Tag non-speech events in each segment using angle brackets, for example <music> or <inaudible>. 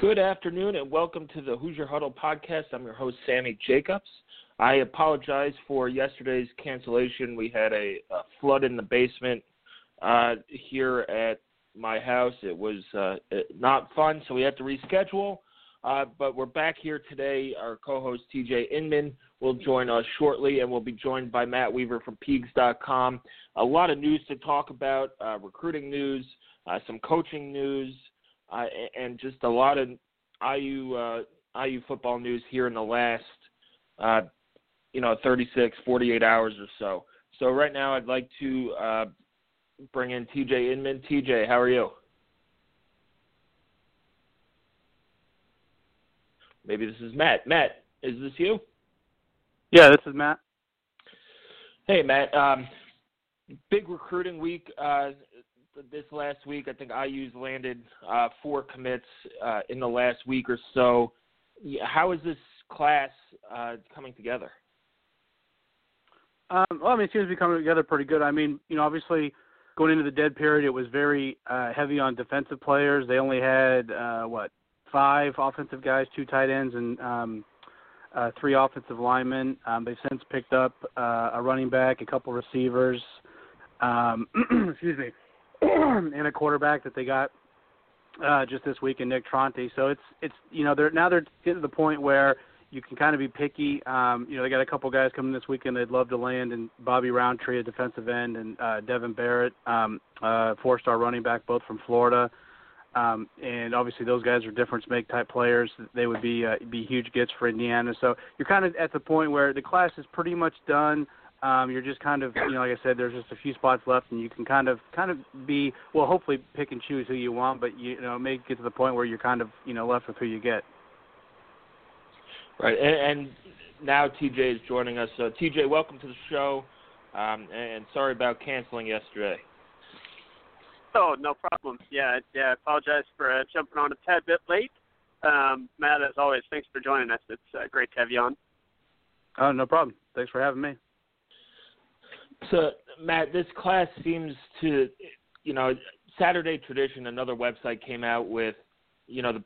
Good afternoon and welcome to the Hoosier Huddle podcast. I'm your host, Sammy Jacobs. I apologize for yesterday's cancellation. We had a, a flood in the basement uh, here at my house. It was uh, not fun, so we had to reschedule. Uh, but we're back here today. Our co-host TJ Inman will join us shortly, and we'll be joined by Matt Weaver from Peegs.com. A lot of news to talk about: uh, recruiting news, uh, some coaching news, uh, and just a lot of IU uh, IU football news here in the last, uh, you know, 36, 48 hours or so. So right now, I'd like to uh, bring in TJ Inman. TJ, how are you? Maybe this is Matt. Matt, is this you? Yeah, this is Matt. Hey, Matt. Um, big recruiting week uh, this last week. I think IU's landed uh, four commits uh, in the last week or so. How is this class uh, coming together? Um, well, I mean, it seems to be coming together pretty good. I mean, you know, obviously going into the dead period, it was very uh, heavy on defensive players. They only had uh, what five offensive guys, two tight ends, and um, uh, three offensive linemen. Um, they've since picked up uh, a running back, a couple receivers, um, <clears throat> excuse me, <clears throat> and a quarterback that they got uh, just this week in Nick Tronti. So it's it's you know they're now they're getting to the point where you can kind of be picky. Um, you know they got a couple guys coming this weekend they'd love to land, and Bobby Roundtree, a defensive end, and uh, Devin Barrett, um, uh, four-star running back, both from Florida. Um, and obviously those guys are difference make type players. They would be uh, be huge gets for Indiana. So you're kind of at the point where the class is pretty much done. Um, you're just kind of you know like I said, there's just a few spots left, and you can kind of kind of be well, hopefully pick and choose who you want, but you, you know may get to the point where you're kind of you know left with who you get. Right, and, and now TJ is joining us. So TJ, welcome to the show, um, and sorry about canceling yesterday. Oh, no problem. Yeah, yeah. I apologize for uh, jumping on a tad bit late. Um, Matt, as always, thanks for joining us. It's uh, great to have you on. Oh, no problem. Thanks for having me. So, Matt, this class seems to, you know, Saturday Tradition, another website came out with, you know, the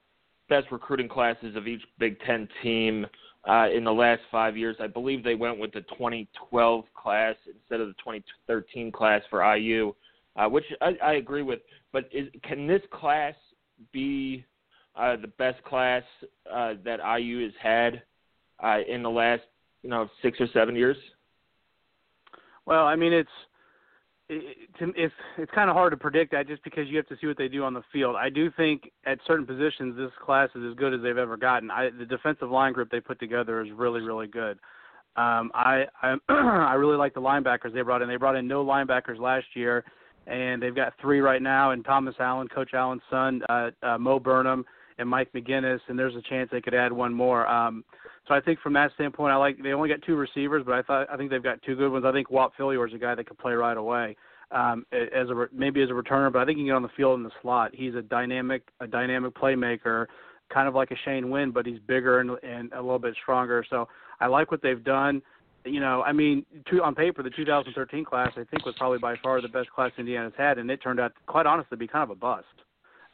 best recruiting classes of each Big Ten team uh, in the last five years. I believe they went with the 2012 class instead of the 2013 class for IU uh, which I, I agree with. But is, can this class be uh, the best class uh, that IU has had uh, in the last, you know, six or seven years? Well, I mean, it's it's it's kind of hard to predict that just because you have to see what they do on the field. I do think at certain positions this class is as good as they've ever gotten. I, the defensive line group they put together is really really good. Um, I I, <clears throat> I really like the linebackers they brought in. They brought in no linebackers last year, and they've got three right now. And Thomas Allen, Coach Allen's son, uh, uh, Mo Burnham, and Mike McGinnis, and there's a chance they could add one more. Um, so I think from that standpoint, I like they only got two receivers, but I thought I think they've got two good ones. I think Whop Philyor is a guy that could play right away. Um, as a maybe as a returner, but I think he can get on the field in the slot. He's a dynamic, a dynamic playmaker, kind of like a Shane Wynn, but he's bigger and, and a little bit stronger. So I like what they've done you know, I mean, two, on paper, the 2013 class I think was probably by far the best class Indiana's had, and it turned out, quite honestly, to be kind of a bust.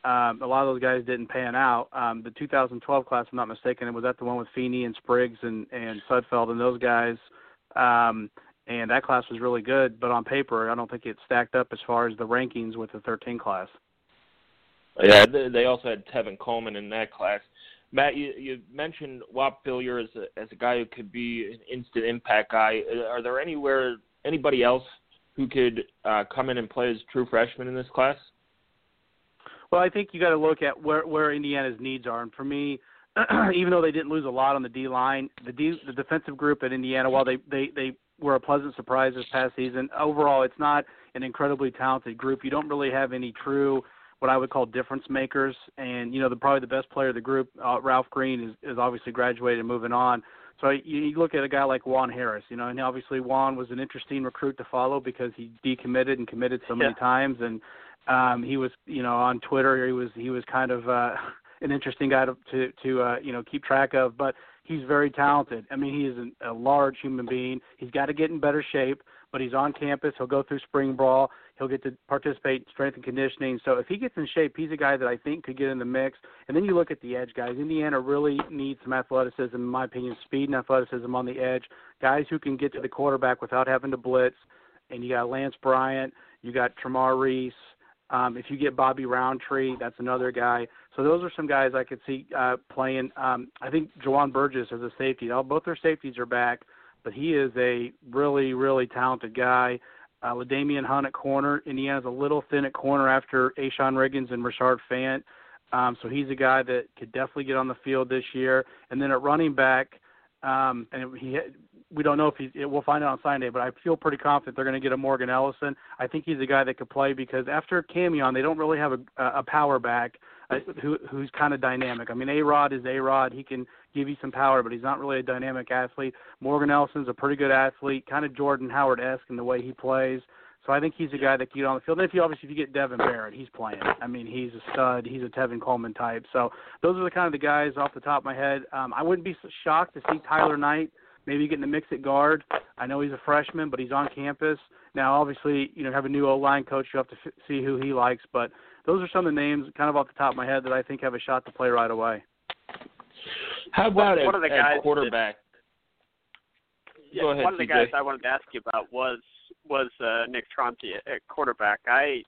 Um, a lot of those guys didn't pan out. Um, the 2012 class, I'm not mistaken, was that the one with Feeney and Spriggs and and Sudfeld and those guys. Um, and that class was really good, but on paper, I don't think it stacked up as far as the rankings with the 13 class. Yeah, they also had Tevin Coleman in that class. Matt, you, you mentioned Whop Philyor as a, as a guy who could be an instant impact guy. Are there anywhere anybody else who could uh, come in and play as true freshman in this class? Well, I think you got to look at where where Indiana's needs are, and for me, <clears throat> even though they didn't lose a lot on the D line, the D, the defensive group at Indiana, while they they they were a pleasant surprise this past season, overall it's not an incredibly talented group. You don't really have any true what I would call difference makers, and you know the probably the best player of the group, uh, Ralph Green, is is obviously graduated and moving on. So you, you look at a guy like Juan Harris, you know, and obviously Juan was an interesting recruit to follow because he decommitted and committed so many yeah. times, and um, he was, you know, on Twitter he was he was kind of uh, <laughs> an interesting guy to to, uh, you know keep track of, but he's very talented. I mean, he is an, a large human being. He's got to get in better shape, but he's on campus. He'll go through spring ball. He'll get to participate in strength and conditioning. So if he gets in shape, he's a guy that I think could get in the mix. And then you look at the edge guys. Indiana really needs some athleticism, in my opinion, speed and athleticism on the edge. Guys who can get to the quarterback without having to blitz. And you got Lance Bryant. You got Tremar Reese. Um, if you get Bobby Roundtree, that's another guy. So those are some guys I could see uh, playing. Um, I think Juwan Burgess as a safety. Now both their safeties are back, but he is a really, really talented guy. Uh, Damian Hunt at corner. Indiana's a little thin at corner after Ashawn Riggins and Rashard Fant. Um, so he's a guy that could definitely get on the field this year. And then at running back, um, and he we don't know if he we'll find out on Sunday, but I feel pretty confident they're going to get a Morgan Ellison. I think he's a guy that could play because after Camion, they don't really have a, a power back uh, who who's kind of dynamic. I mean, A Rod is A Rod. He can give you some power, but he's not really a dynamic athlete. Morgan Ellison's a pretty good athlete, kind of Jordan Howard esque in the way he plays. So I think he's a guy that can get on the field. And if you obviously if you get Devin Barrett, he's playing. I mean, he's a stud. He's a Tevin Coleman type. So those are the kind of the guys off the top of my head. Um, I wouldn't be shocked to see Tyler Knight maybe getting the mix at guard. I know he's a freshman, but he's on campus now. Obviously, you know, have a new O line coach. You have to f- see who he likes, but those are some of the names, kind of off the top of my head, that I think have a shot to play right away. How about one at, of the at guys quarterback? Yeah, Go ahead, one of the CJ. guys I wanted to ask you about was was uh, Nick Tronti at, at quarterback. I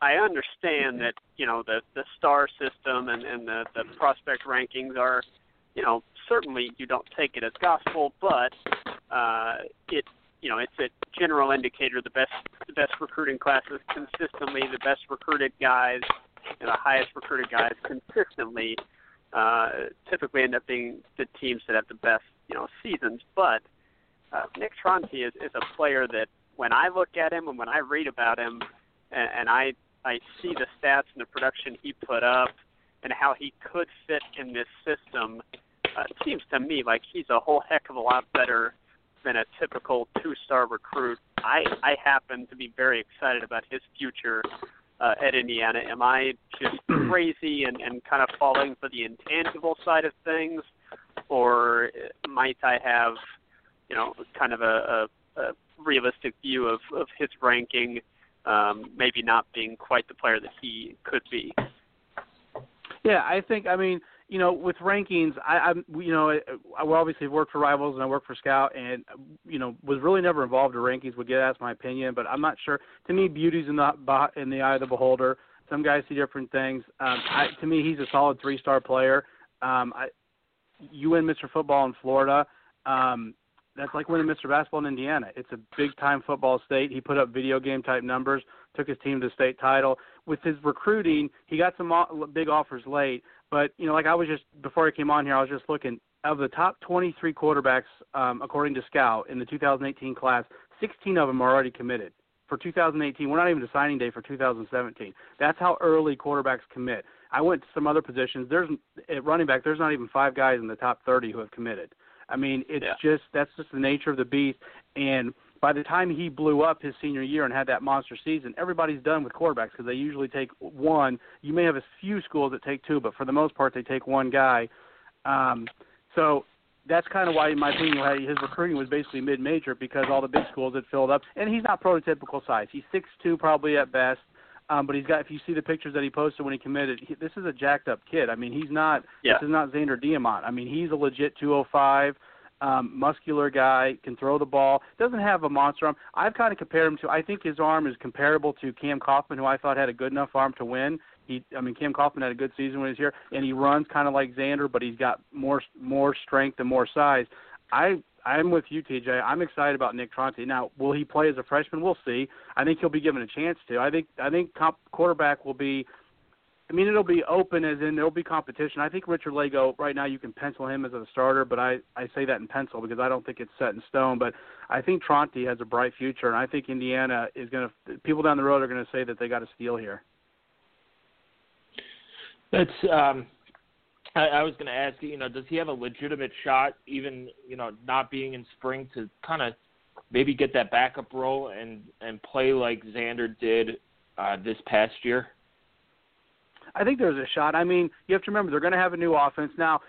I understand that you know the the star system and and the the prospect rankings are you know certainly you don't take it as gospel, but uh, it you know it's a general indicator. The best the best recruiting classes consistently, the best recruited guys and the highest recruited guys consistently uh, typically end up being the teams that have the best you know seasons. But uh, Nick Tronti is, is a player that when I look at him and when I read about him, and, and I I see the stats and the production he put up and how he could fit in this system, uh, it seems to me like he's a whole heck of a lot better than a typical two-star recruit. I I happen to be very excited about his future uh, at Indiana. Am I just <clears throat> crazy and and kind of falling for the intangible side of things, or might I have, you know, kind of a, a, a realistic view of of his ranking? Um, maybe not being quite the player that he could be. Yeah, I think. I mean, you know, with rankings, I, I'm, you know, I, I obviously worked for Rivals and I worked for Scout, and you know, was really never involved in rankings. Would get asked my opinion, but I'm not sure. To me, beauty's in the in the eye of the beholder. Some guys see different things. Um, I, to me, he's a solid three-star player. Um, I, you win Mr. Football in Florida. Um, that's like winning Mr. Basketball in Indiana. It's a big-time football state. He put up video game type numbers, took his team to state title. With his recruiting, he got some big offers late. But you know, like I was just before I came on here, I was just looking of the top 23 quarterbacks um, according to Scout in the 2018 class. 16 of them are already committed for 2018. We're not even to signing day for 2017. That's how early quarterbacks commit. I went to some other positions. There's at running back. There's not even five guys in the top 30 who have committed. I mean, it's Yeah. just that's just the nature of the beast. And by the time he blew up his senior year and had that monster season, everybody's done with quarterbacks because they usually take one. You may have a few schools that take two, but for the most part, they take one guy. Um, so that's kind of why, in my opinion, his recruiting was basically mid-major because all the big schools had filled up, and he's not prototypical size. He's six two probably at best. Um, but he's got. If you see the pictures that he posted when he committed, he, this is a jacked up kid. I mean, he's not. Yeah. This is not Zander Diamont. I mean, he's a legit 205, um, muscular guy, can throw the ball. Doesn't have a monster arm. I've kind of compared him to. I think his arm is comparable to Cam Coffman, who I thought had a good enough arm to win. He, I mean, Cam Coffman had a good season when he was here, and he runs kind of like Zander, but he's got more more strength and more size. I I'm with you, TJ. I'm excited about Nick Tronti. Now, will he play as a freshman? We'll see. I think he'll be given a chance to. I think I think comp- quarterback will be. I mean, it'll be open as in there'll be competition. I think Richard Lagow right now you can pencil him as a starter, but I I say that in pencil because I don't think it's set in stone. But I think Tronti has a bright future, and I think Indiana is going to. People down the road are going to say that they got a steal here. That's um, I, I was going to ask you. You know, does he have a legitimate shot, even you know, not being in spring, to kind of maybe get that backup role and and play like Zander did uh, this past year? I think there's a shot. I mean, you have to remember they're going to have a new offense now.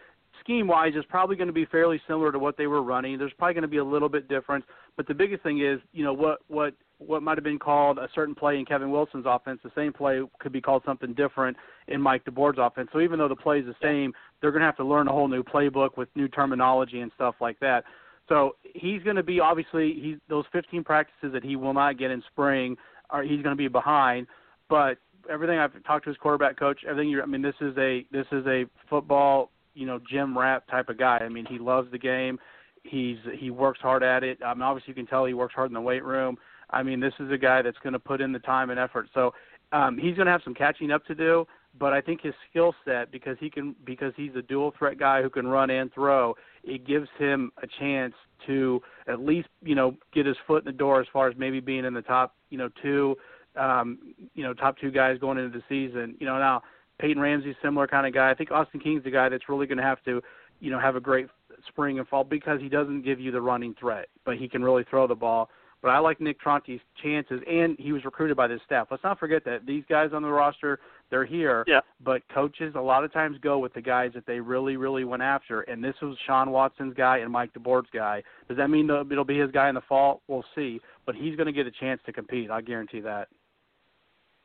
Scheme wise, is probably going to be fairly similar to what they were running. There's probably going to be a little bit different, but the biggest thing is, you know, what what what might have been called a certain play in Kevin Wilson's offense, the same play could be called something different in Mike DeBord's offense. So even though the play is the same, they're going to have to learn a whole new playbook with new terminology and stuff like that. So he's going to be obviously he's those 15 practices that he will not get in spring. Are he's going to be behind, but everything I've talked to his quarterback coach, everything you I mean this is a this is a football you know gym rat type of guy. I mean he loves the game. He's he works hard at it. I mean obviously you can tell he works hard in the weight room. I mean, this is a guy that's going to put in the time and effort. So um, he's going to have some catching up to do. But I think his skill set, because he can, because he's a dual threat guy who can run and throw, it gives him a chance to at least, you know, get his foot in the door as far as maybe being in the top, you know, two, um, you know, top two guys going into the season. You know, now Peyton Ramsey's similar kind of guy. I think Austin King's the guy that's really going to have to, you know, have a great spring and fall because he doesn't give you the running threat, but he can really throw the ball. But I like Nick Tronti's chances, and he was recruited by this staff. Let's not forget that these guys on the roster, they're here. Yeah. But coaches a lot of times go with the guys that they really, really went after, and this was Sean Watson's guy and Mike DeBord's guy. Does that mean it'll be his guy in the fall? We'll see. But he's going to get a chance to compete. I guarantee that.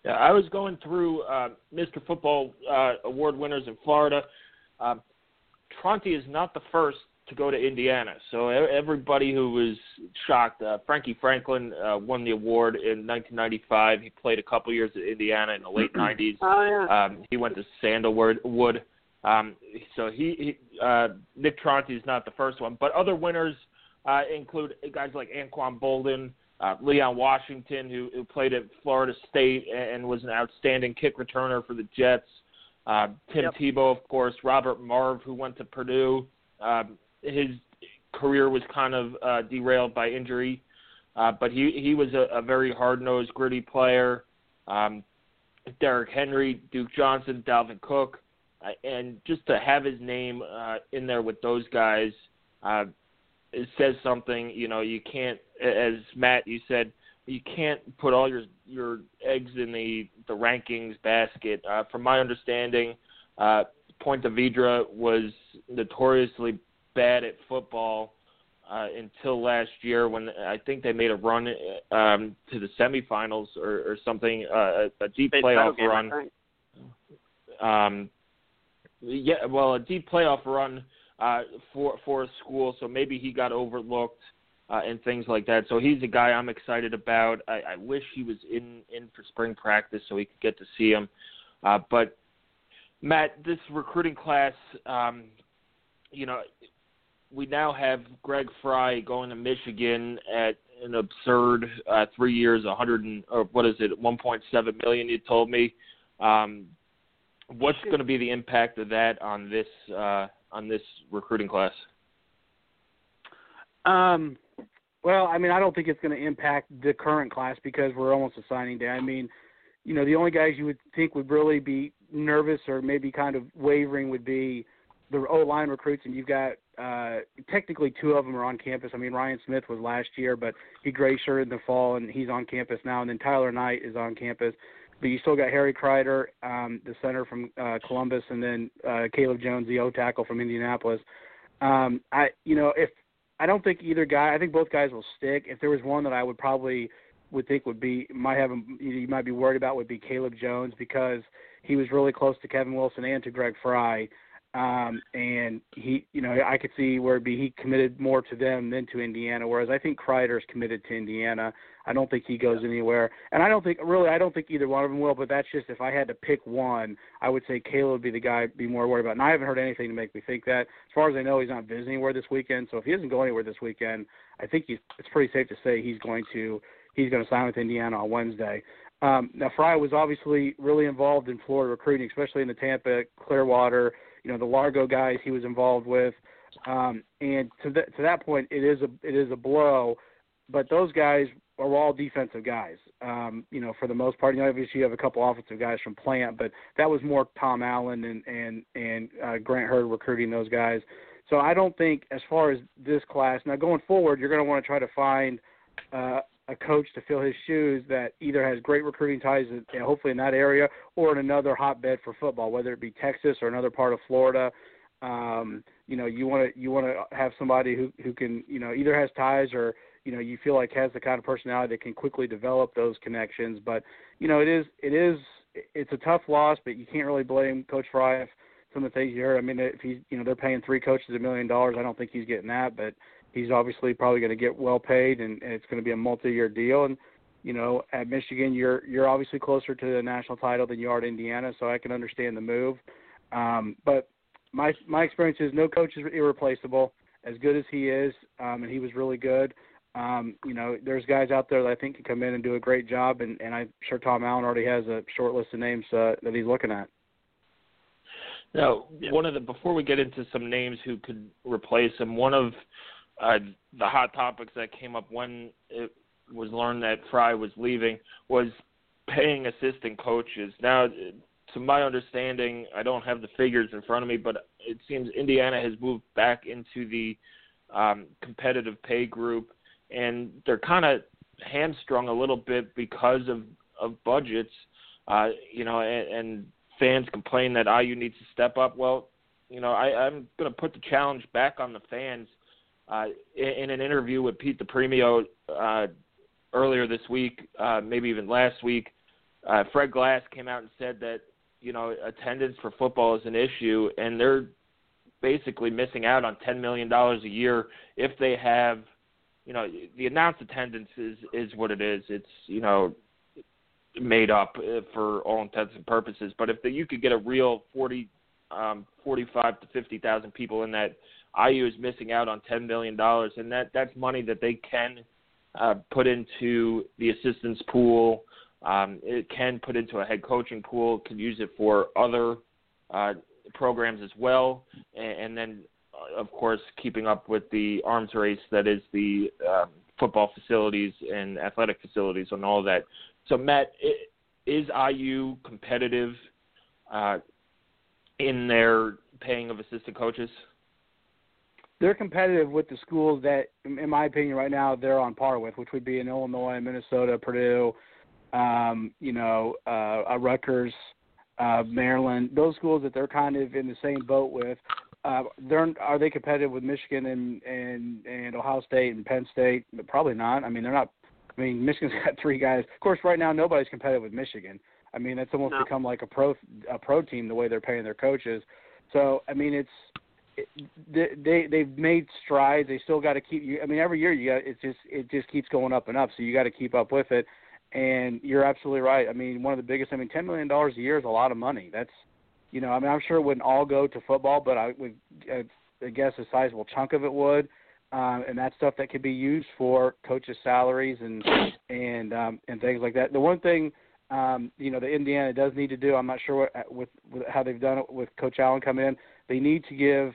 Yeah, I was going through uh, Mr. Football uh, award winners in Florida. Um, Tronti is not the first to go to Indiana. So everybody who was shocked, uh, Frankie Franklin uh, won the award in 1995. He played a couple years at Indiana in the late <clears throat> 90s. Oh yeah. Um, he went to Sandalwood. Um, so he, he uh, Nick Tronti is not the first one, but other winners uh, include guys like Anquan Boldin, uh, Leon Washington, who, who played at Florida State and was an outstanding kick returner for the Jets. Uh, Tim yep. Tebow, of course, Robert Marve, who went to Purdue. Um, his career was kind of uh, derailed by injury, uh, but he he was a, a very hard nosed, gritty player. Um, Derrick Henry, Duke Johnson, Dalvin Cook, uh, and just to have his name uh, in there with those guys, uh, it says something. You know, you can't, as Matt you said, you can't put all your your eggs in the the rankings basket. Uh, from my understanding, uh, Ponte Vedra was notoriously bad at football uh, until last year when I think they made a run um, to the semifinals or, or something, uh, a, a deep State playoff game, run. Um, yeah, well, a deep playoff run uh, for for a school, so maybe he got overlooked uh, and things like that. So he's a guy I'm excited about. I, I wish he was in in for spring practice so we could get to see him. Uh, but Matt, this recruiting class, um, you know, we now have Greg Frey going to Michigan at an absurd uh, three years, a hundred and or what is it, one point seven million? You told me. Um, what's going to be the impact of that on this uh, on this recruiting class? Um, well, I mean, I don't think it's going to impact the current class because we're almost a signing day. I mean, you know, the only guys you would think would really be nervous or maybe kind of wavering would be the O line recruits, and you've got uh, technically two of them are on campus. I mean, Ryan Smith was last year, but he gray shirted in the fall, and he's on campus now. And then Tyler Knight is on campus, but you still got Harry Crider, um, the center from uh, Columbus, and then uh, Caleb Jones, the O tackle from Indianapolis. Um, I, you know, if I don't think either guy, I think both guys will stick. If there was one that I would probably would think would be might have you might be worried about would be Caleb Jones because he was really close to Kevin Wilson and to Greg Frey Um, and he, you know, I could see where be he committed more to them than to Indiana. Whereas I think Crider's committed to Indiana. I don't think he goes anywhere, and I don't think really I don't think either one of them will. But that's just if I had to pick one, I would say Caleb would be the guy I'd be more worried about. And I haven't heard anything to make me think that. As far as I know, he's not visiting anywhere this weekend. So if he doesn't go anywhere this weekend, I think he's, it's pretty safe to say he's going to he's going to sign with Indiana on Wednesday. Um, now Frey was obviously really involved in Florida recruiting, especially in the Tampa, Clearwater you know the Largo guys he was involved with, um, and to that to that point it is a it is a blow, but those guys are all defensive guys. Um, you know, for the most part, you know, obviously you have a couple offensive guys from Plant, but that was more Tom Allen and and and uh, Grant Heard recruiting those guys. So I don't think, as far as this class, now going forward, you're going to want to try to find uh, a coach to fill his shoes that either has great recruiting ties, in, hopefully in that area, or in another hotbed for football, whether it be Texas or another part of Florida. Um, you know, you want to you want to have somebody who who can you know either has ties or you know you feel like has the kind of personality that can quickly develop those connections. But you know, it is it is it's a tough loss, but you can't really blame Coach Frey if some of the things you heard. I mean, if he you know they're paying three coaches a million dollars, I don't think he's getting that, but he's obviously probably going to get well paid, and, and it's going to be a multi-year deal. And you know, at Michigan, you're you're obviously closer to the national title than you are at Indiana, so I can understand the move. Um, but my my experience is no coach is irreplaceable. As good as he is, um, and he was really good. Um, you know, there's guys out there that I think can come in and do a great job, and, and I'm sure Tom Allen already has a short list of names uh, that he's looking at. Now, one of the before we get into some names who could replace him, one of uh, the hot topics that came up when it was learned that Frey was leaving was paying assistant coaches. Now, to my understanding, I don't have the figures in front of me, but it seems Indiana has moved back into the um, competitive pay group, and they're kind of hamstrung a little bit because of of budgets. Uh, you know, and, and fans complain that IU needs to step up. Well, you know, I, I'm going to put the challenge back on the fans uh, in, in an interview with Pete DiPrimio uh, earlier this week, uh, maybe even last week, uh, Fred Glass came out and said that you know attendance for football is an issue, and they're basically missing out on ten million dollars a year if they have, you know, the announced attendance is is what it is. It's you know made up uh, for all intents and purposes. But if the, you could get a real forty, um, forty-five to fifty thousand people in that IU is missing out on ten million dollars, and that that's money that they can uh, put into the assistance pool. Um, it can put into a head coaching pool. Can use it for other uh, programs as well, and, and then of course keeping up with the arms race that is the um, football facilities and athletic facilities and all that. So Matt, is IU competitive uh, in their paying of assistant coaches? they're competitive with the schools that, in my opinion, right now they're on par with, which would be in Illinois, Minnesota, Purdue, um, you know, uh, Rutgers, uh, Maryland. Those schools that they're kind of in the same boat with. Uh, they're are they competitive with Michigan and and and Ohio State and Penn State? Probably not. I mean, they're not. I mean, <laughs> Michigan's got three guys. Of course, right now nobody's competitive with Michigan. I mean, it's almost no. become like a pro a pro team the way they're paying their coaches. So I mean, it's they they've made strides. They still got to keep. You, I mean, every year you got it's just it just keeps going up and up. So you got to keep up with it. And you're absolutely right. I mean, one of the biggest. I mean, ten million dollars a year is a lot of money. That's, you know, I mean, I'm sure it wouldn't all go to football, but I would, I guess, a sizable chunk of it would. Um, and that's stuff that could be used for coaches' salaries and and um, and things like that. The one thing, um, you know, the Indiana does need to do. I'm not sure what with, with how they've done it with Coach Allen coming in. They need to give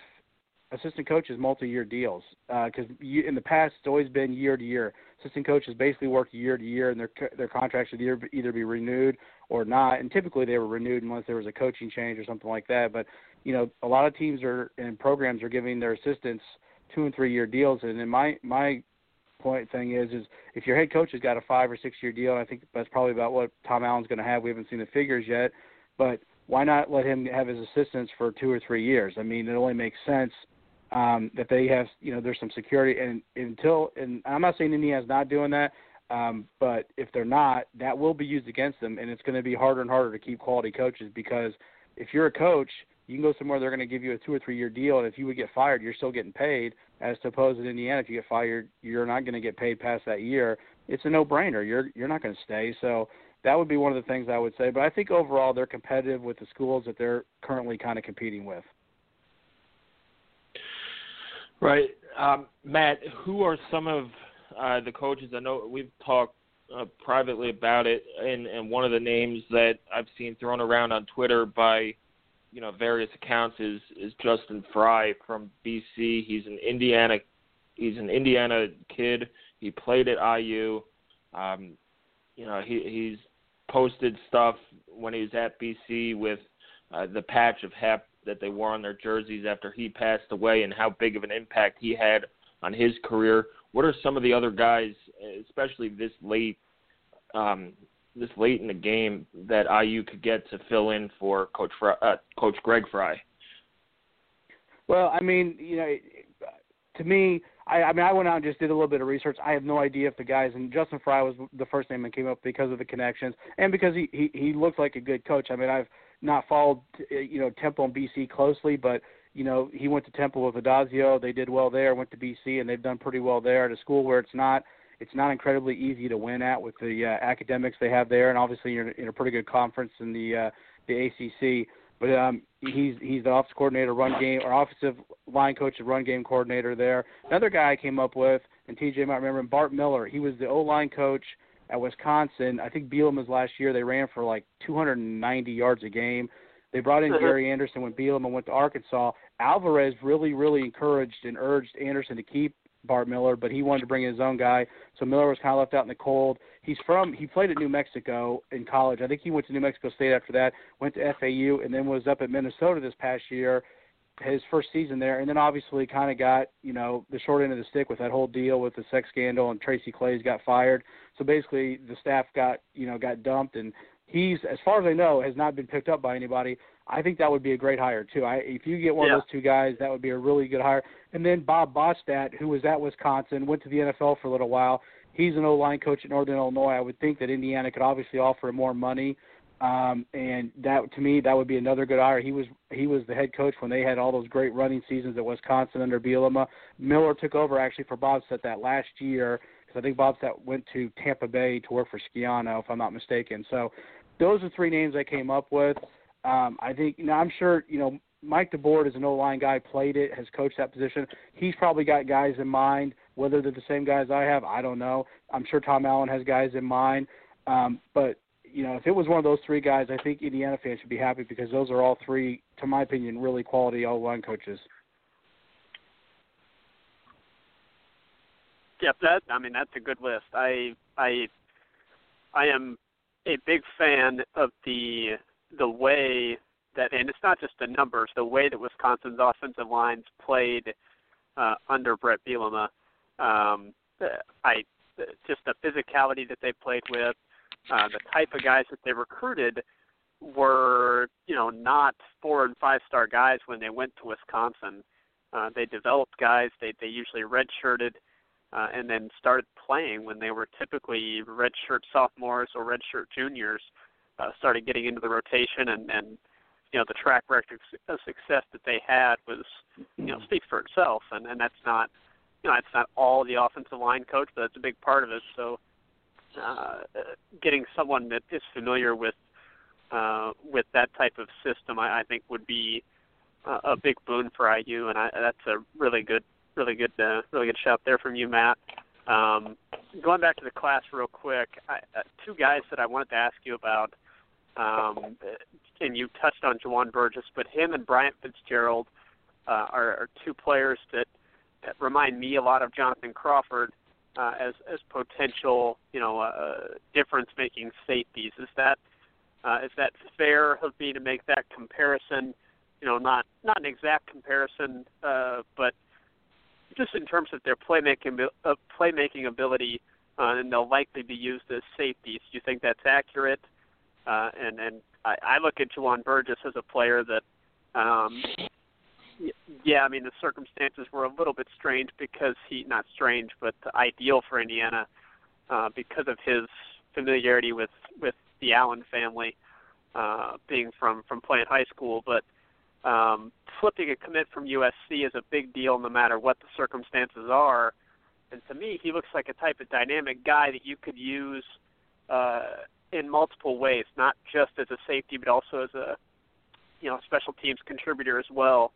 assistant coaches multi-year deals because uh, in the past it's always been year to year. Assistant coaches basically work year to year, and their their contracts should either either be renewed or not. And typically they were renewed unless there was a coaching change or something like that. But you know, a lot of teams are and programs are giving their assistants two and three year deals. And in my my point thing is is if your head coach has got a five or six year deal, and I think that's probably about what Tom Allen's going to have. We haven't seen the figures yet, but why not let him have his assistants for two or three years? I mean, it only makes sense um, that they have, you know, there's some security. And until, and I'm not saying Indiana's not doing that, um, but if they're not, that will be used against them, and it's going to be harder and harder to keep quality coaches because if you're a coach you can go somewhere they're going to give you a two or three year deal, and if you would get fired, you're still getting paid. As opposed to Indiana, if you get fired, you're not going to get paid past that year. It's a no brainer. You're you're not going to stay. So that would be one of the things I would say. But I think overall they're competitive with the schools that they're currently kind of competing with. Right, um, Matt. Who are some of uh, the coaches? I know we've talked uh, privately about it, and, and one of the names that I've seen thrown around on Twitter by you know various accounts is is Justin Frye from BC. He's an Indiana he's an Indiana kid. He played at IU. Um, you know he he's posted stuff when he was at BC with uh, the patch of Hep that they wore on their jerseys after he passed away and how big of an impact he had on his career. What are some of the other guys, especially this late um, this late in the game that IU could get to fill in for Coach Frey, uh, Coach Greg Frey? Well, I mean, you know, to me, I, I mean, I went out and just did a little bit of research. I have no idea if the guys and Justin Frye was the first name that came up because of the connections and because he he, he looked like a good coach. I mean, I've not followed you know Temple and BC closely, but you know he went to Temple with Addazio. They did well there. Went to BC and they've done pretty well there at a school where it's not it's not incredibly easy to win at with the uh, academics they have there, and obviously you're in a pretty good conference in the uh, the ACC. But um, he's he's the offensive coordinator, run game, or offensive line coach, and run game coordinator there. Another guy I came up with, and TJ might remember him, Bart Miller. He was the O line coach at Wisconsin. I think Bielema's last year. They ran for like 290 yards a game. They brought in uh-huh. Gary Anderson when Bielema went to Arkansas. Alvarez really, really encouraged and urged Anderson to keep Bart Miller, but he wanted to bring in his own guy. So Miller was kind of left out in the cold. He's from he played at New Mexico in college. I think he went to New Mexico State after that, went to FAU, and then was up at Minnesota this past year, his first season there, and then obviously kind of got you know the short end of the stick with that whole deal with the sex scandal, and Tracy Claeys got fired. So basically, the staff got you know got dumped, and he's as far as I know has not been picked up by anybody. I think that would be a great hire too. I, if you get one yeah. of those two guys, that would be a really good hire. And then Bob Bostad, who was at Wisconsin, went to the NFL for a little while. He's an O line coach at Northern Illinois. I would think that Indiana could obviously offer him more money, um, and that to me that would be another good hire. He was he was the head coach when they had all those great running seasons at Wisconsin under Bielema. Miller took over actually for Bostad that last year because I think Bostad went to Tampa Bay to work for Schiano, if I'm not mistaken. So those are three names I came up with. Um, I think you know I'm sure you know Mike DeBord is an O line guy, played it, has coached that position. He's probably got guys in mind. Whether they're the same guys I have, I don't know. I'm sure Tom Allen has guys in mind. Um, but you know, if it was one of those three guys, I think Indiana fans should be happy because those are all three, to my opinion, really quality O line coaches. Yep, that I mean that's a good list. I I I am a big fan of the the way that, and it's not just the numbers, the way that Wisconsin's offensive lines played uh, under Bret Bielema. Um, I just the physicality that they played with, uh, the type of guys that they recruited were, you know, not four and five star guys when they went to Wisconsin. Uh, they developed guys. They they usually redshirted, uh, and then started playing when they were typically redshirt sophomores or redshirt juniors. Uh, started getting into the rotation, and and you know the track record of success that they had was you know speaks for itself, and and that's not you know it's not all the offensive line coach, but that's a big part of it. So getting someone that is familiar with uh, with that type of system, I, I think would be uh, a big boon for IU, and I, that's a really good, really good, uh, really good shout there from you, Matt. Um, going back to the class real quick, I, uh, two guys that I wanted to ask you about. Um, and you touched on Juwan Burgess, but him and Bryant Fitzgerald uh, are, are two players that, that remind me a lot of Jonathan Crawford uh, as as potential, you know, uh, difference-making safeties. Is that uh, is that fair of me to make that comparison? You know, not not an exact comparison, uh, but just in terms of their playmaking uh, playmaking ability, uh, and they'll likely be used as safeties. Do you think that's accurate? Uh, and and I, I look at Juwan Burgess as a player that, um, yeah, I mean the circumstances were a little bit strange because he not strange, but ideal for Indiana uh, because of his familiarity with with the Allen family, uh, being from from playing high school. But um, flipping a commit from USC is a big deal no matter what the circumstances are. And to me, he looks like a type of dynamic guy that you could use uh, in multiple ways, not just as a safety, but also as a you know special teams contributor as well.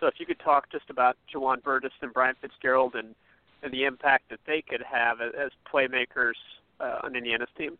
So if you could talk just about Juwan Burgess and Bryant Fitzgerald and and the impact that they could have as, as playmakers uh, on Indiana's team.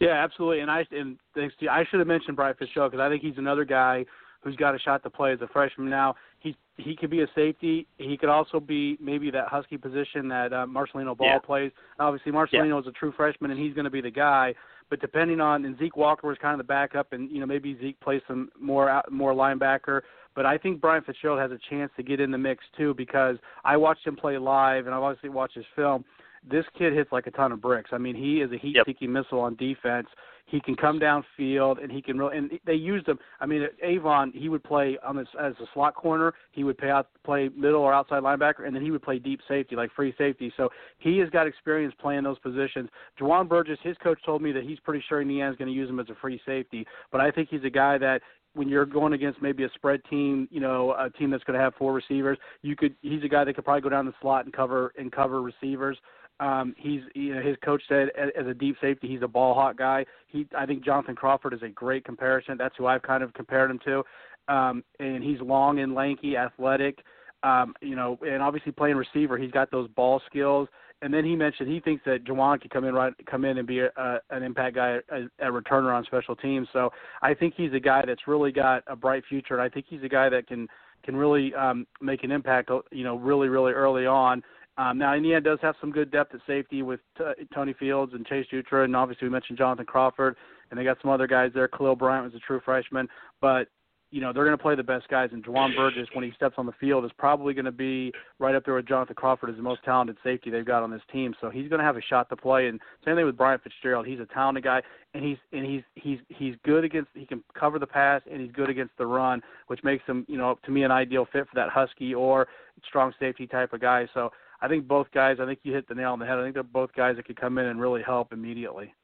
Yeah, absolutely. And I and thanks to, I should have mentioned Bryant Fitzgerald because I think he's another guy who's got a shot to play as a freshman. Now he he could be a safety. He could also be maybe that husky position that uh, Marcelino Ball yeah. plays. Obviously, Marcelino yeah. is a true freshman, and he's going to be the guy. But depending on and Zeke Walker was kind of the backup, and you know maybe Zeke plays some more out, more linebacker. But I think Bryant Fitzgerald has a chance to get in the mix too because I watched him play live, and I obviously watched his film this kid hits like a ton of bricks. I mean, he is a heat-seeking yep. missile on defense. He can come downfield, and he can really. And they used him. I mean, Avon, he would play on this as a slot corner. He would play out, play middle or outside linebacker, and then he would play deep safety, like free safety. So he has got experience playing those positions. Juwan Burgess, his coach told me that he's pretty sure Indiana's going to use him as a free safety. But I think he's a guy that when you're going against maybe a spread team, you know, a team that's going to have four receivers, you could he's a guy that could probably go down the slot and cover and cover receivers. Um, he's you know his coach said as a deep safety he's a ball hawk guy. He I think Jonathan Crawford is a great comparison. That's who I've kind of compared him to. Um, and he's long and lanky, athletic. Um, you know, and obviously playing receiver, he's got those ball skills. And then he mentioned he thinks that Juwan could come in right come in and be a, a, an impact guy, a, a returner on special teams. So I think he's a guy that's really got a bright future, and I think he's a guy that can can really um, make an impact. You know, really really early on. Um, now, Indiana does have some good depth at safety with t- Tony Fields and Chase Dutra, and obviously we mentioned Jonathan Crawford, and they got some other guys there. Khalil Bryant was a true freshman, but you know they're going to play the best guys. And Juwan Burgess, when he steps on the field, is probably going to be right up there with Jonathan Crawford as the most talented safety they've got on this team. So he's going to have a shot to play. And same thing with Bryant Fitzgerald. He's a talented guy, and he's and he's he's he's good against. He can cover the pass, and he's good against the run, which makes him, you know, to me an ideal fit for that husky or strong safety type of guy. So I think both guys. I think you hit the nail on the head. I think they're both guys that could come in and really help immediately.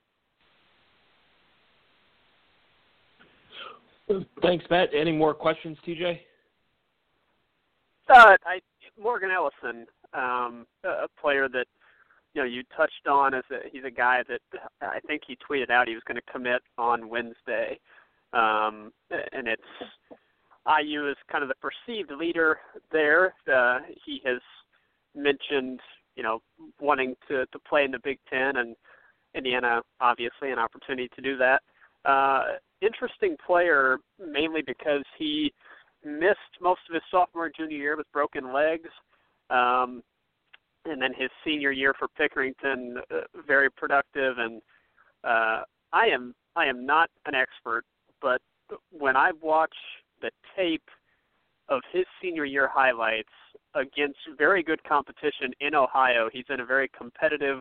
Thanks, Matt. Any more questions, TJ? Uh, I, Morgan Ellison, um, a player that you know you touched on as a, he's a guy that I think he tweeted out he was going to commit on Wednesday, um, and it's IU is kind of the perceived leader there. Uh, he has mentioned, you know, wanting to to play in the Big Ten, and Indiana obviously an opportunity to do that. Uh, interesting player, mainly because he missed most of his sophomore and junior year with broken legs, um, and then his senior year for Pickerington, uh, very productive. And uh, I am I am not an expert, but when I watch the tape of his senior year highlights against very good competition in Ohio. He's in a very competitive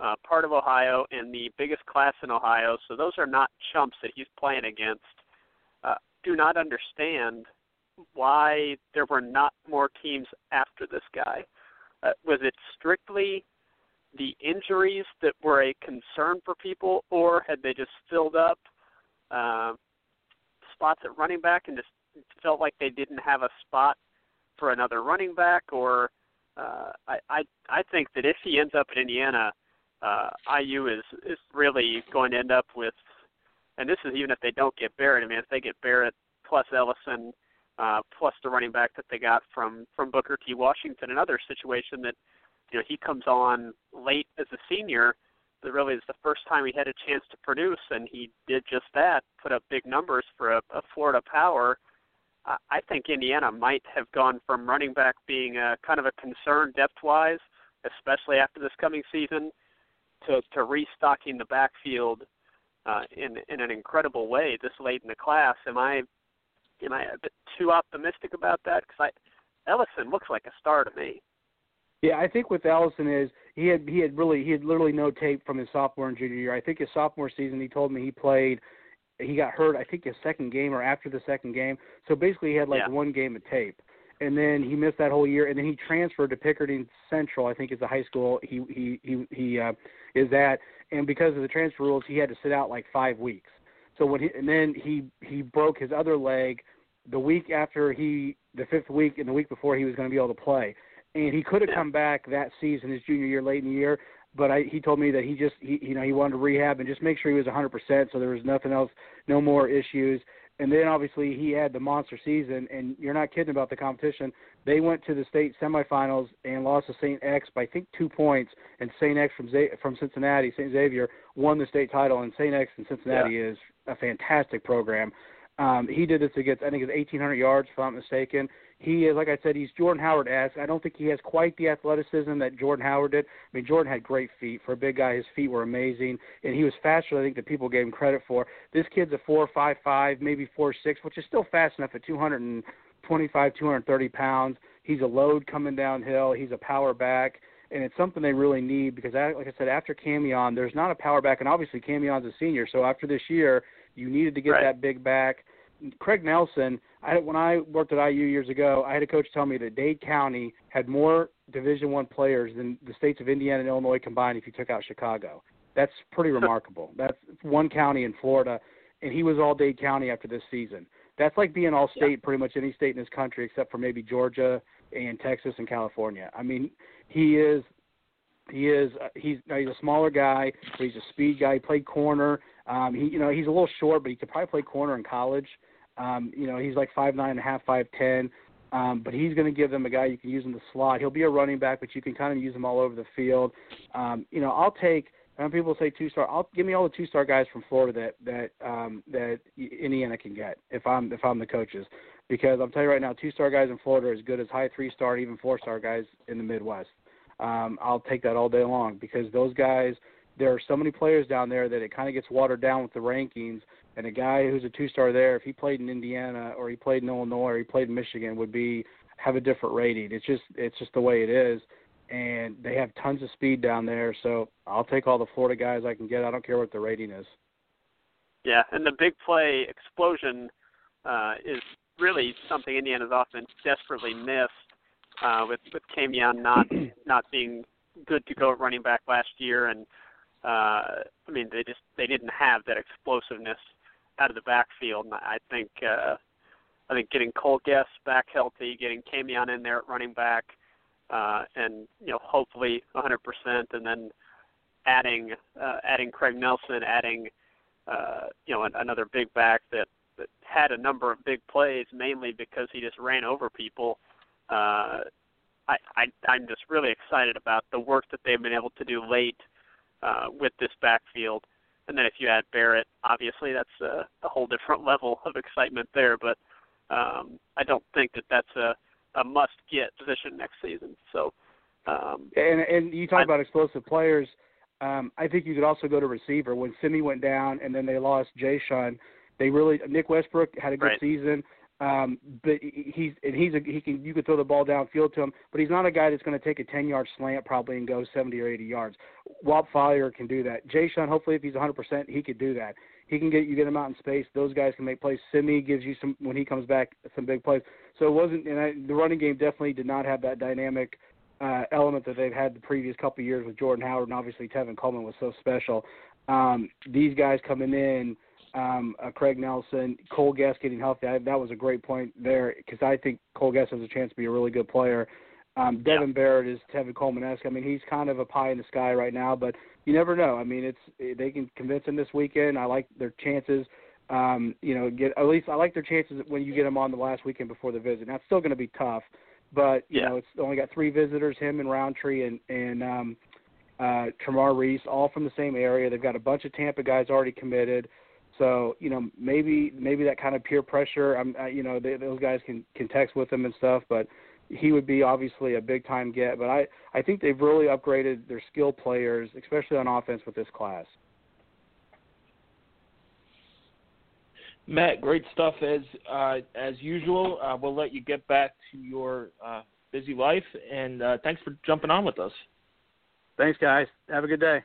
uh, part of Ohio and the biggest class in Ohio, so those are not chumps that he's playing against. Uh, do not understand why there were not more teams after this guy. Uh, was it strictly the injuries that were a concern for people, or had they just filled up uh, spots at running back and just felt like they didn't have a spot for another running back, or uh, I, I I think that if he ends up in Indiana, uh, IU is is really going to end up with, and this is even if they don't get Barrett. I mean, if they get Barrett plus Ellison, uh, plus the running back that they got from from Booker T. Washington, another situation that you know he comes on late as a senior. That really is the first time he had a chance to produce, and he did just that. Put up big numbers for a, a Florida power I think Indiana might have gone from running back being a, kind of a concern depth wise, especially after this coming season, to, to restocking the backfield uh, in in an incredible way this late in the class. Am I am I a bit too optimistic about that? Because I Ellison looks like a star to me. Yeah, I think with Ellison is he had he had really he had literally no tape from his sophomore and junior year. I think his sophomore season he told me he played he got hurt I think his second game or after the second game. So basically he had like yeah. one game of tape. And then he missed that whole year and then he transferred to Pickerington Central, I think is the high school he he he he uh is at and because of the transfer rules he had to sit out like 5 weeks. So when he and then he he broke his other leg the week after he, the fifth week and the week before he was going to be able to play, and he could have come back that season, his junior year, late in the year. But I, he told me that he just, he, you know, he wanted to rehab and just make sure he was 100%, so there was nothing else, no more issues. And then obviously he had the monster season, and you're not kidding about the competition. They went to the state semifinals and lost to St. X by I think two points, and St. X from Z- from Cincinnati, St. Xavier, won the state title. And St. X in Cincinnati yeah. is a fantastic program. Um, he did this against I think it's 1,800 yards, if I'm not mistaken. He is, like I said, he's Jordan Howard esque. I don't think he has quite the athleticism that Jordan Howard did. I mean, Jordan had great feet for a big guy. His feet were amazing, and he was faster. I think that people gave him credit for. This kid's a four five five, maybe four six, which is still fast enough at 225, 230 pounds. He's a load coming downhill. He's a power back and it's something they really need because, like I said, after Camion, there's not a power back, and obviously Camion's a senior, so after this year, you needed to get right. that big back. Craig Nelson, I, when I worked at IU years ago, I had a coach tell me that Dade County had more Division One players than the states of Indiana and Illinois combined if you took out Chicago. That's pretty remarkable. That's one county in Florida, and he was all Dade County after this season. That's like being all state, yeah. pretty much any state in this country except for maybe Georgia and Texas and California. I mean, he is he is uh, he's he's a smaller guy, but he's a speed guy. He played corner. Um, he you know he's a little short, but he could probably play corner in college. Um, you know, he's like five nine and a half, five ten. Um, but he's going to give them a guy you can use in the slot. He'll be a running back, but you can kind of use him all over the field. Um, you know, I'll take. When people say two star, I'll give me all the two star guys from Florida that that um, that Indiana can get if I'm if I'm the coaches, because I'm telling you right now, two star guys in Florida are as good as high three star, and even four star guys in the Midwest. Um, I'll take that all day long because those guys there are so many players down there that it kind of gets watered down with the rankings. And a guy who's a two-star there, if he played in Indiana or he played in Illinois or he played in Michigan, would be have a different rating. It's just it's just the way it is. And they have tons of speed down there, so I'll take all the Florida guys I can get. I don't care what the rating is. Yeah, and the big play explosion uh, is really something Indiana's offense desperately missed uh, with with Camion not <clears throat> not being good to go at running back last year and uh, I mean, they just they didn't have that explosiveness out of the backfield. And I think uh, I think getting Cole Gest back healthy, getting Camion in there at running back, uh, and you know hopefully 100%, and then adding uh, adding Craig Nelson, adding uh, you know another big back that, that had a number of big plays, mainly because he just ran over people. Uh, I, I I'm just really excited about the work that they've been able to do late uh, with this backfield. And then if you add Barrett, obviously that's a, a whole different <laughs> level of excitement there. But um, I don't think that that's a, a must-get position next season. So. Um, and and you talk I, about explosive players. Um, I think you could also go to receiver when Simi went down, and then they lost Jay Shun. They really Nick Westbrook had a good right. season. Um, but he's and he's a, he can you can throw the ball downfield to him, but he's not a guy that's going to take a ten yard slant probably and go seventy or eighty yards. Whop Philyor can do that. Jay Sean, hopefully if he's hundred percent, he could do that. He can get you get him out in space. Those guys can make plays. Simi gives you some when he comes back some big plays. So it wasn't and I, the running game definitely did not have that dynamic uh, element that they've had the previous couple of years with Jordan Howard and obviously Tevin Coleman was so special. Um, these guys coming in um, uh, Craig Nelson, Cole Gest getting healthy. I, that was a great point there because I think Cole Gest has a chance to be a really good player. Um, Devin yeah. Barrett is Tevin Coleman-esque. I mean, he's kind of a pie in the sky right now, but you never know. I mean, it's they can convince him this weekend. I like their chances. Um, you know, get at least I like their chances when you get them on the last weekend before the visit. Now it's still going to be tough, but you yeah. know, it's only got three visitors: him and Roundtree and and um, uh, Tremar Reese, all from the same area. They've got a bunch of Tampa guys already committed. So you know maybe maybe that kind of peer pressure. I'm I, you know they, those guys can can text with him and stuff, but he would be obviously a big time get. But I I think they've really upgraded their skill players, especially on offense with this class. Matt, great stuff as uh, as usual. Uh, we'll let you get back to your uh, busy life, and uh, thanks for jumping on with us. Thanks, guys. Have a good day.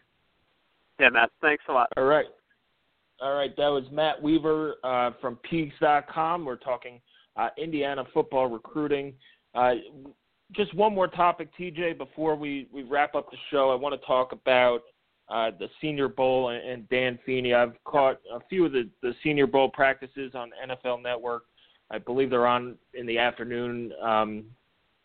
Yeah, Matt. Thanks a lot. All right. All right, that was Matt Weaver uh, from Peegs.com. We're talking uh, Indiana football recruiting. Uh, just one more topic, TJ, before we, we wrap up the show. I want to talk about uh, the Senior Bowl and, and Dan Feeney. I've caught a few of the, the Senior Bowl practices on NFL Network. I believe they're on in the afternoon um,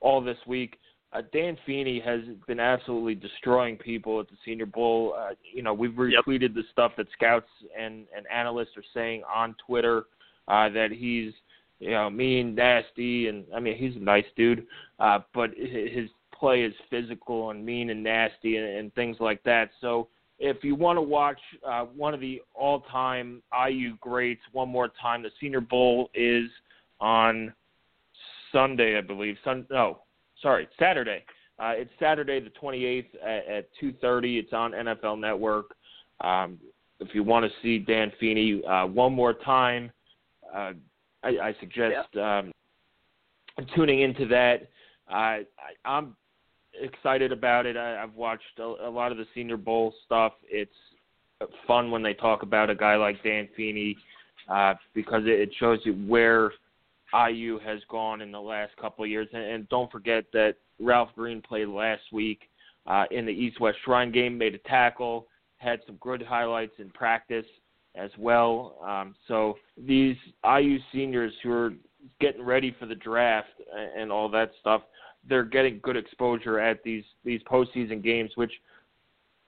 all this week. Uh, Dan Feeney has been absolutely destroying people at the Senior Bowl. Uh, you know, we've retweeted yep. the stuff that scouts and, and analysts are saying on Twitter uh, that he's, you know, mean, nasty, and I mean he's a nice dude, uh, but his play is physical and mean and nasty and, and things like that. So if you want to watch uh, one of the all-time IU greats one more time, the Senior Bowl is on Sunday, I believe. Sun no, sorry, Saturday. Uh, it's Saturday the 28th at, at 2:30. It's on NFL Network. Um, if you want to see Dan Feeney uh, one more time, uh, I, I suggest yeah. um, tuning into that. I, I'm excited about it. I, I've watched a, a lot of the Senior Bowl stuff. It's fun when they talk about a guy like Dan Feeney uh, because it, it shows you where IU has gone in the last couple of years. And, and don't forget that Ralph Green played last week uh, in the East West Shrine game, made a tackle, had some good highlights in practice as well. Um, so these IU seniors who are getting ready for the draft and, all that stuff, they're getting good exposure at these these postseason games, which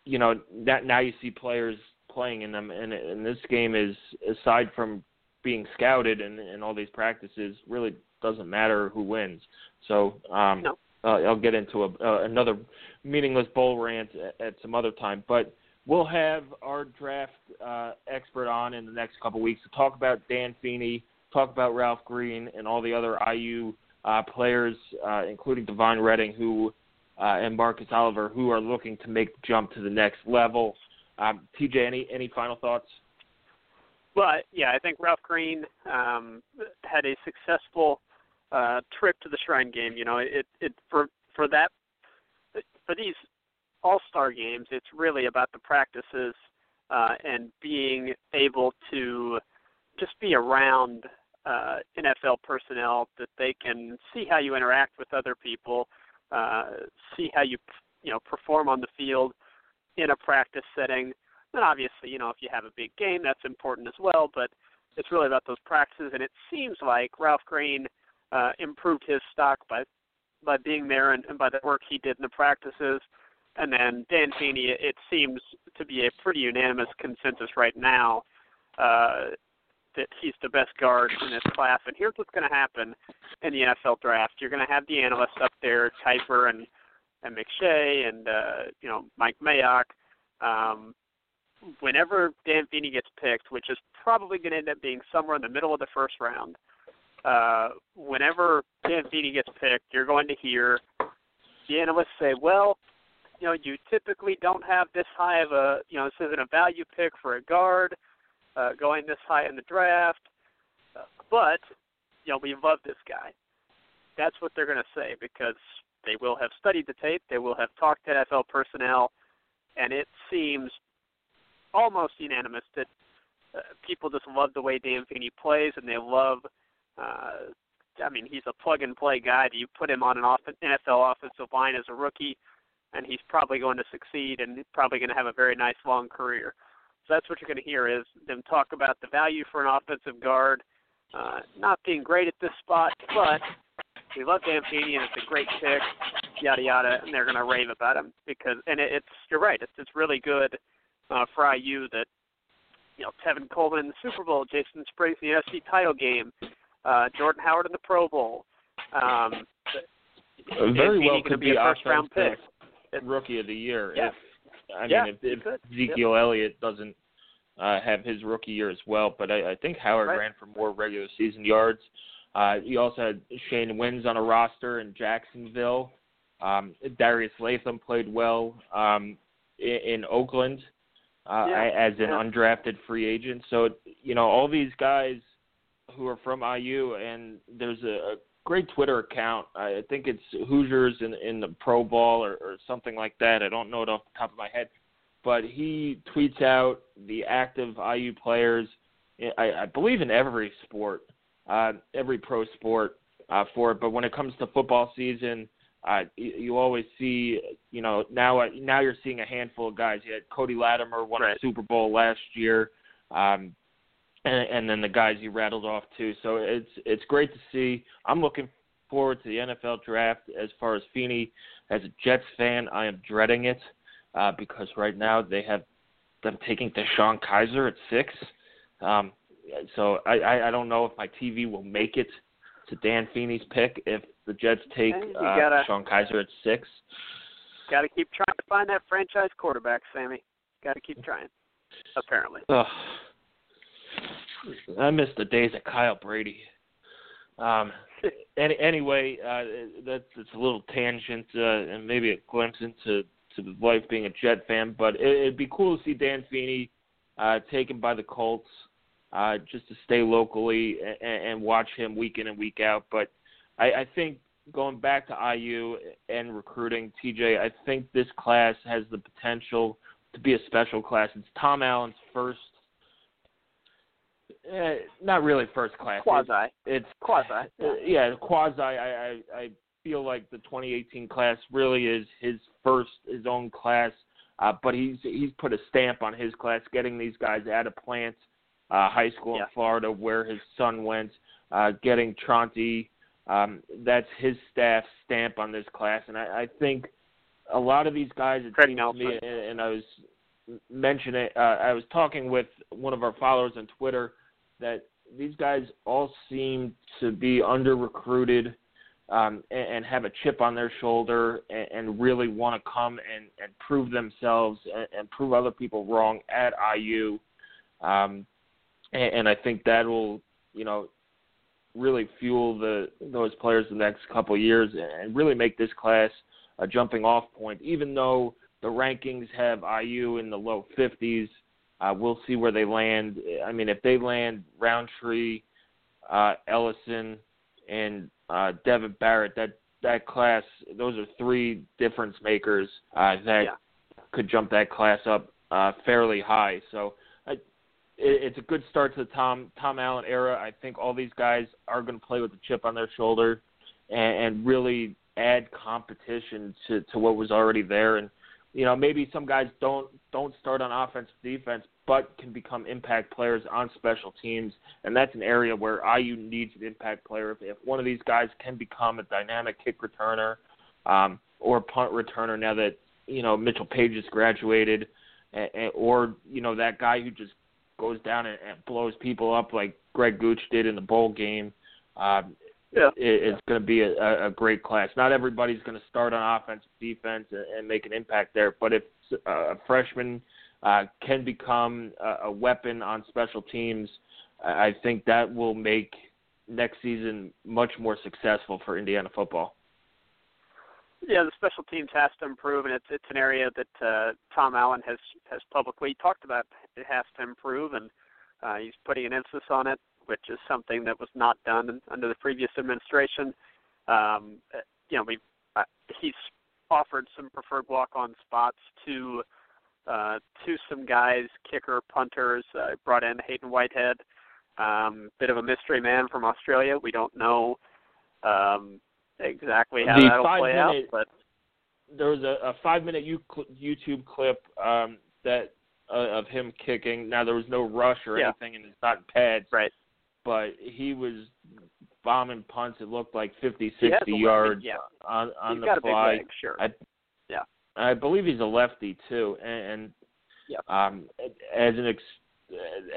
you know that now you see players playing in them, and, and this game is aside from being scouted and, and all these practices really doesn't matter who wins. So um, no. uh, I'll get into a, uh, another meaningless bowl rant at, at some other time, but we'll have our draft uh, expert on in the next couple weeks to talk about Dan Feeney, talk about Ralph Green, and all the other IU uh, players, uh, including Devon Redding, who uh, and Marcus Oliver, who are looking to make the jump to the next level. Um, TJ, any any final thoughts? Well, yeah, I think Ralph Green um, had a successful uh, trip to the Shrine Game. You know, it it for for that for these All Star games, it's really about the practices uh, and being able to just be around uh, NFL personnel that they can see how you interact with other people, uh, see how you you know perform on the field in a practice setting. And obviously, you know, if you have a big game, that's important as well. But it's really about those practices, and it seems like Ralph Green uh, improved his stock by by being there and, and by the work he did in the practices. And then Dan Feeney, it seems to be a pretty unanimous consensus right now uh, that he's the best guard in this class. And here's what's going to happen in the NFL draft: you're going to have the analysts up there, Kiper and and McShay and uh, you know Mike Mayock. Um, whenever Dan Feeney gets picked, which is probably going to end up being somewhere in the middle of the first round, uh, whenever Dan Feeney gets picked, you're going to hear the analysts say, "Well, you know, you typically don't have this high of a, you know, this isn't a value pick for a guard uh, going this high in the draft, uh, but you know we love this guy. That's what they're going to say because they will have studied the tape, they will have talked to NFL personnel, and it seems almost unanimous that uh, people just love the way Dan Feeney plays, and they love. Uh, I mean, he's a plug and play guy. You put him on an off- NFL offensive line as a rookie, and he's probably going to succeed and probably going to have a very nice long career. So that's what you're going to hear is them talk about the value for an offensive guard, uh, not being great at this spot, but we love Dan Feeney and it's a great pick, yada yada, and they're going to rave about him because and it, it's you're right, it's it's really good uh, for IU that you know Tevin Coleman in the Super Bowl, Jason Spriggs in the NFC title game, uh, Jordan Howard in the Pro Bowl. Um, very well could be a first round pick. Rookie of the year. Yeah. If I yeah, if, if Ezekiel yep. Elliott doesn't uh, have his rookie year as well, but I, I think Howard right. ran for more regular season yards. Uh, you also had Shane Wynn on a roster in Jacksonville. Um, Darius Latham played well um, in, in Oakland uh, yeah. as an yeah. undrafted free agent. So you know all these guys who are from IU, and there's a, a great Twitter account. I think it's Hoosiers in in the Pro Ball or, or something like that. I don't know it off the top of my head, but he tweets out the active IU players. I, I believe in every sport, uh, every pro sport uh, for it. But when it comes to football season, uh, you, you always see, you know, now now you're seeing a handful of guys. You had Cody Latimer won right. a Super Bowl last year. Um, and, and then the guys you rattled off too. So it's it's great to see. I'm looking forward to the NFL draft. As far as Feeney, as a Jets fan, I am dreading it uh, because right now they have them taking DeShone Kizer at six. Um, so I, I, I don't know if my TV will make it to Dan Feeney's pick if the Jets take uh, gotta, DeShone Kizer at six. Got to keep trying to find that franchise quarterback, Sammy. Got to keep trying. Apparently. Ugh. I miss the days of Kyle Brady. Um, <laughs> any, anyway, uh, that's it's a little tangent uh, and maybe a glimpse into to life being a Jet fan, but it, it'd be cool to see Dan Feeney uh, taken by the Colts uh, just to stay locally and, and watch him week in and week out. But I, I think going back to IU and recruiting, TJ, I think this class has the potential to be a special class. It's Tom Allen's first uh, not really first class. Quasi. It's, it's quasi. Uh, yeah, quasi. I, I I feel like the 2018 class really is his first his own class, uh, but he's he's put a stamp on his class, getting these guys out of Plant uh, High School yeah. in Florida, where his son went, uh, getting Tronti. Um, that's his staff stamp on this class, and I, I think a lot of these guys. It Craig seems to me, and, and I was mentioning, uh, I was talking with one of our followers on Twitter that these guys all seem to be under recruited um, and, and have a chip on their shoulder and, and really want to come and, and prove themselves and, and prove other people wrong at IU. Um, and, and I think that will, you know, really fuel the those players the next couple of years and really make this class a jumping off point. Even though the rankings have IU in the low 50s, uh, we'll see where they land. I mean, if they land Roundtree, uh, Ellison, and uh, Devin Barrett, that that class, those are three difference makers uh, that Yeah. could jump that class up uh, fairly high. So it, it's a good start to the Tom Tom Allen era. I think all these guys are going to play with a chip on their shoulder and, and really add competition to to what was already there. And you know, maybe some guys don't don't start on offense defense, but can become impact players on special teams, and that's an area where IU needs an impact player. If, if one of these guys can become a dynamic kick returner um, or punt returner, now that you know Mitchell Paige has graduated, and, or you know that guy who just goes down and, and blows people up like Greg Gooch did in the bowl game. Um, Yeah. it, it's going to be a, a great class. Not everybody's going to start on offense, defense, and, and make an impact there. But if uh, a freshman uh, can become a, a weapon on special teams, I I think that will make next season much more successful for Indiana football. Yeah, the special teams has to improve, and it's it's an area that uh, Tom Allen has has publicly talked about. It has to improve, and uh, he's putting an emphasis on it, which is something that was not done under the previous administration. Um, you know, we uh, he's offered some preferred walk-on spots to uh, to some guys, kicker, punters. Uh, brought in Haydon Whitehead, um, bit of a mystery man from Australia. We don't know. Um, exactly how The that'll five play out, but There was a, a five-minute YouTube clip um, that uh, of him kicking. Now there was no rush or Yeah. anything, and it's not pads. right. but he was bombing punts. It looked like 50, 60 yards yeah. on on He's the got a big fly. leg, sure. I, Yeah. I believe he's a lefty too, and, and Yep. um, as an ex,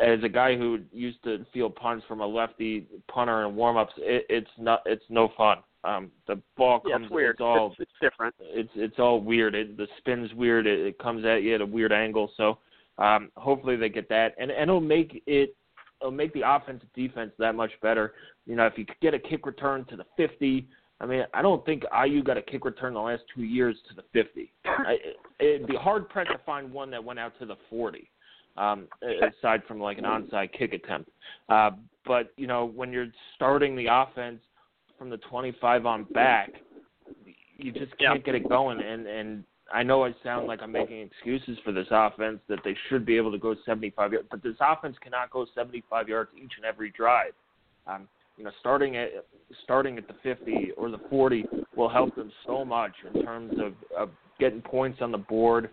as a guy who used to field punts from a lefty punter in warm-ups, it, it's not it's no fun. Um, the ball comes. yeah, it's weird. it's all it's, it's different. it's it's all weird. It, the spin's weird. It, it comes at you at a weird angle. So um, hopefully they get that, and and it'll make it it'll make the offensive defense that much better. You know, if you could get a kick return to the 50, I mean, I don't think IU got a kick return the last two years to the 50. <laughs> I, it'd be hard pressed to find one that went out to the 40, um, aside from like an onside kick attempt. Uh, but you know, when you're starting the offense from the 25 on back, you just can't get it going. And and I know I sound like I'm making excuses for this offense that they should be able to go 75 yards, but this offense cannot go 75 yards each and every drive. Um, you know, starting at starting at the 50 or the 40 will help them so much in terms of, of getting points on the board.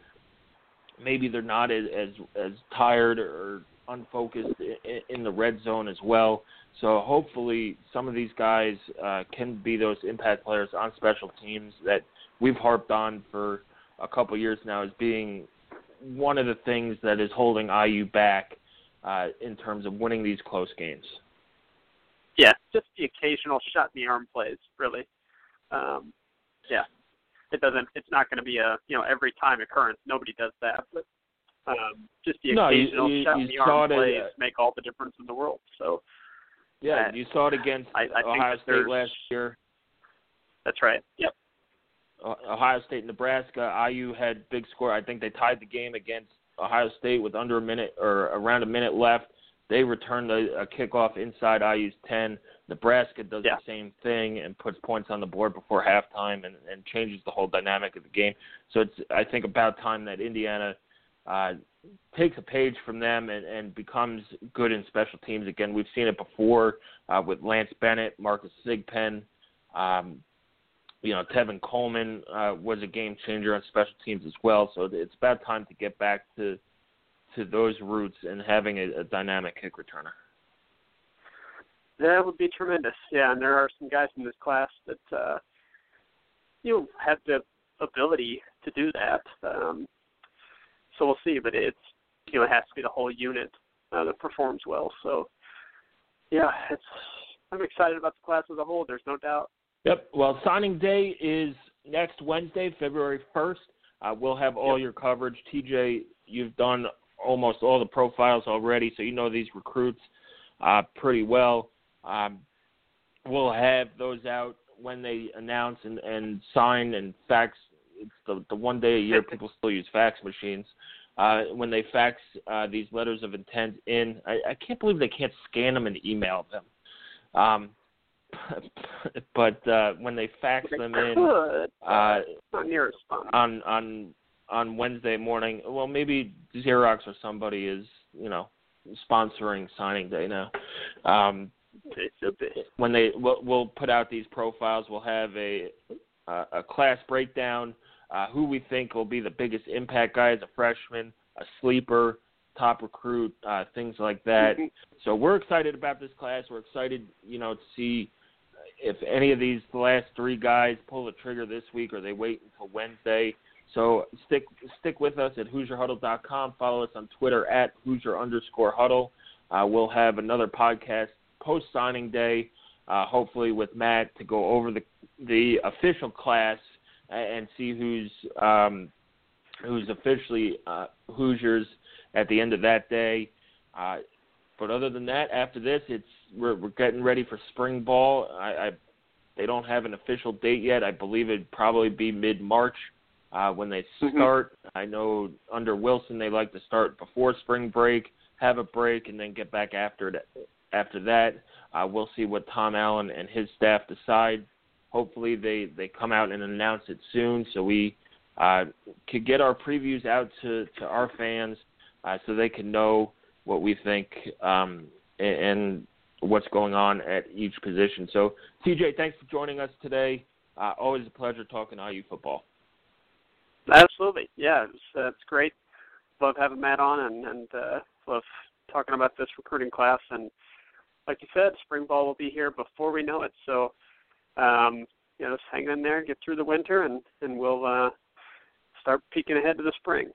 Maybe they're not as as, as tired or unfocused in, in the red zone as well. So hopefully, some of these guys uh, can be those impact players on special teams that we've harped on for a couple years now as being one of the things that is holding IU back uh, in terms of winning these close games. Yeah, just the occasional shot in the arm plays, really. Um, yeah, it doesn't. It's not going to be a you know every time occurrence. Nobody does that, but um, just the no, occasional you, you, shot in the arm it, plays uh, make all the difference in the world. So yeah, you saw it against I, I Ohio State last year. that's right. Yep. Ohio State, and Nebraska. IU had big score. I think they tied the game against Ohio State with under a minute or around a minute left. They returned a, a kickoff inside IU's 10. Nebraska does Yeah. the same thing and puts points on the board before halftime and, and changes the whole dynamic of the game. So it's I think about time that Indiana uh, takes a page from them and, and becomes good in special teams again. We've seen it before uh, with Lance Bennett, Marcus Thigpen. Um, you know, Tevin Coleman uh, was a game changer on special teams as well. So it's about time to get back to to those roots and having a, a dynamic kick returner. That would be tremendous. Yeah, and there are some guys in this class that uh, you have the ability to do that. Um, so we'll see, but it's you know it has to be the whole unit uh, that performs well. So yeah, it's I'm excited about the class as a whole. There's no doubt. Yep. Well, signing day is next Wednesday, February 1st. Uh, we'll have all Yep. your coverage. TJ, you've done almost all the profiles already, so you know these recruits uh, pretty well. Um, we'll have those out when they announce and, and sign and fax. It's the, the one day a year <laughs> people still use fax machines. Uh, when they fax uh, these letters of intent in, I, I can't believe they can't scan them and email them. Um, <laughs> but uh, when they fax them in uh, not near as fun. on on on Wednesday morning, well, maybe Xerox or somebody is you know sponsoring signing day now. Um, It should be. when they we'll, we'll put out these profiles, we'll have a a, a class breakdown, uh, who we think will be the biggest impact guy as a freshman, a sleeper, top recruit, uh, things like that. So we're excited about this class. We're excited, you know, to see if any of these last three guys pull the trigger this week or they wait until Wednesday. So stick stick with us at HoosierHuddle.com. Follow us on Twitter at Hoosier underscore Huddle. Uh, we'll have another podcast post signing day, uh, hopefully with Matt to go over the the official class and, see who's um, who's officially uh, Hoosiers at the end of that day. Uh, but other than that, after this, it's we're, we're getting ready for spring ball. I, I they don't have an official date yet. I believe it'd probably be mid March uh, when they Mhm. start. I know under Wilson they like to start before spring break, have a break, and then get back after that. After that, uh, we'll see what Tom Allen and his staff decide. Hopefully, they they come out and announce it soon, so we uh, could get our previews out to to our fans, uh, so they can know what we think um, and, what's going on at each position. So, TJ, thanks for joining us today. Uh, always a pleasure talking IU football. Absolutely. Yeah, it's, uh, it's great. Love having Matt on and, and uh, love talking about this recruiting class. And like you said, spring ball will be here before we know it. So, um, you know, just hang in there, get through the winter, and, and we'll uh, start peeking ahead to the spring.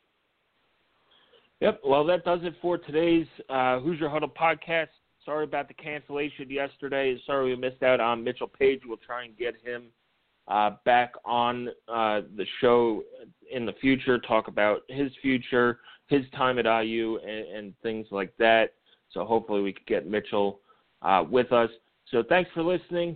Yep. Well, that does it for today's uh, Hoosier Huddle podcast. Sorry about the cancellation yesterday. Sorry we missed out on Mitchell Paige. We'll try and get him uh, back on uh, the show in the future, talk about his future, his time at IU, and, and things like that. So hopefully we could get Mitchell uh, with us. So thanks for listening.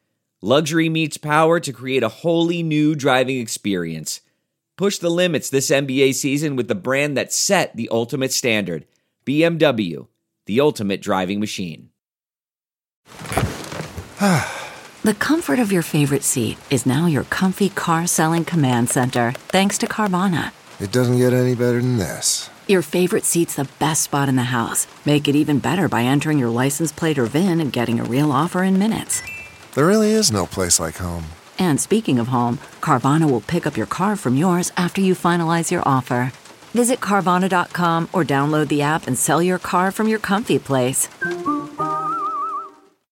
Luxury meets power to create a wholly new driving experience. Push the limits this NBA season with the brand that set the ultimate standard BMW, the ultimate driving machine. <sighs> the comfort of your favorite seat is now your comfy car selling command center, thanks to Carvana. It doesn't get any better than this. Your favorite seat's the best spot in the house. Make it even better by entering your license plate or VIN and getting a real offer in minutes. There really is no place like home. And speaking of home, Carvana will pick up your car from yours after you finalize your offer. Visit Carvana.com or download the app and sell your car from your comfy place.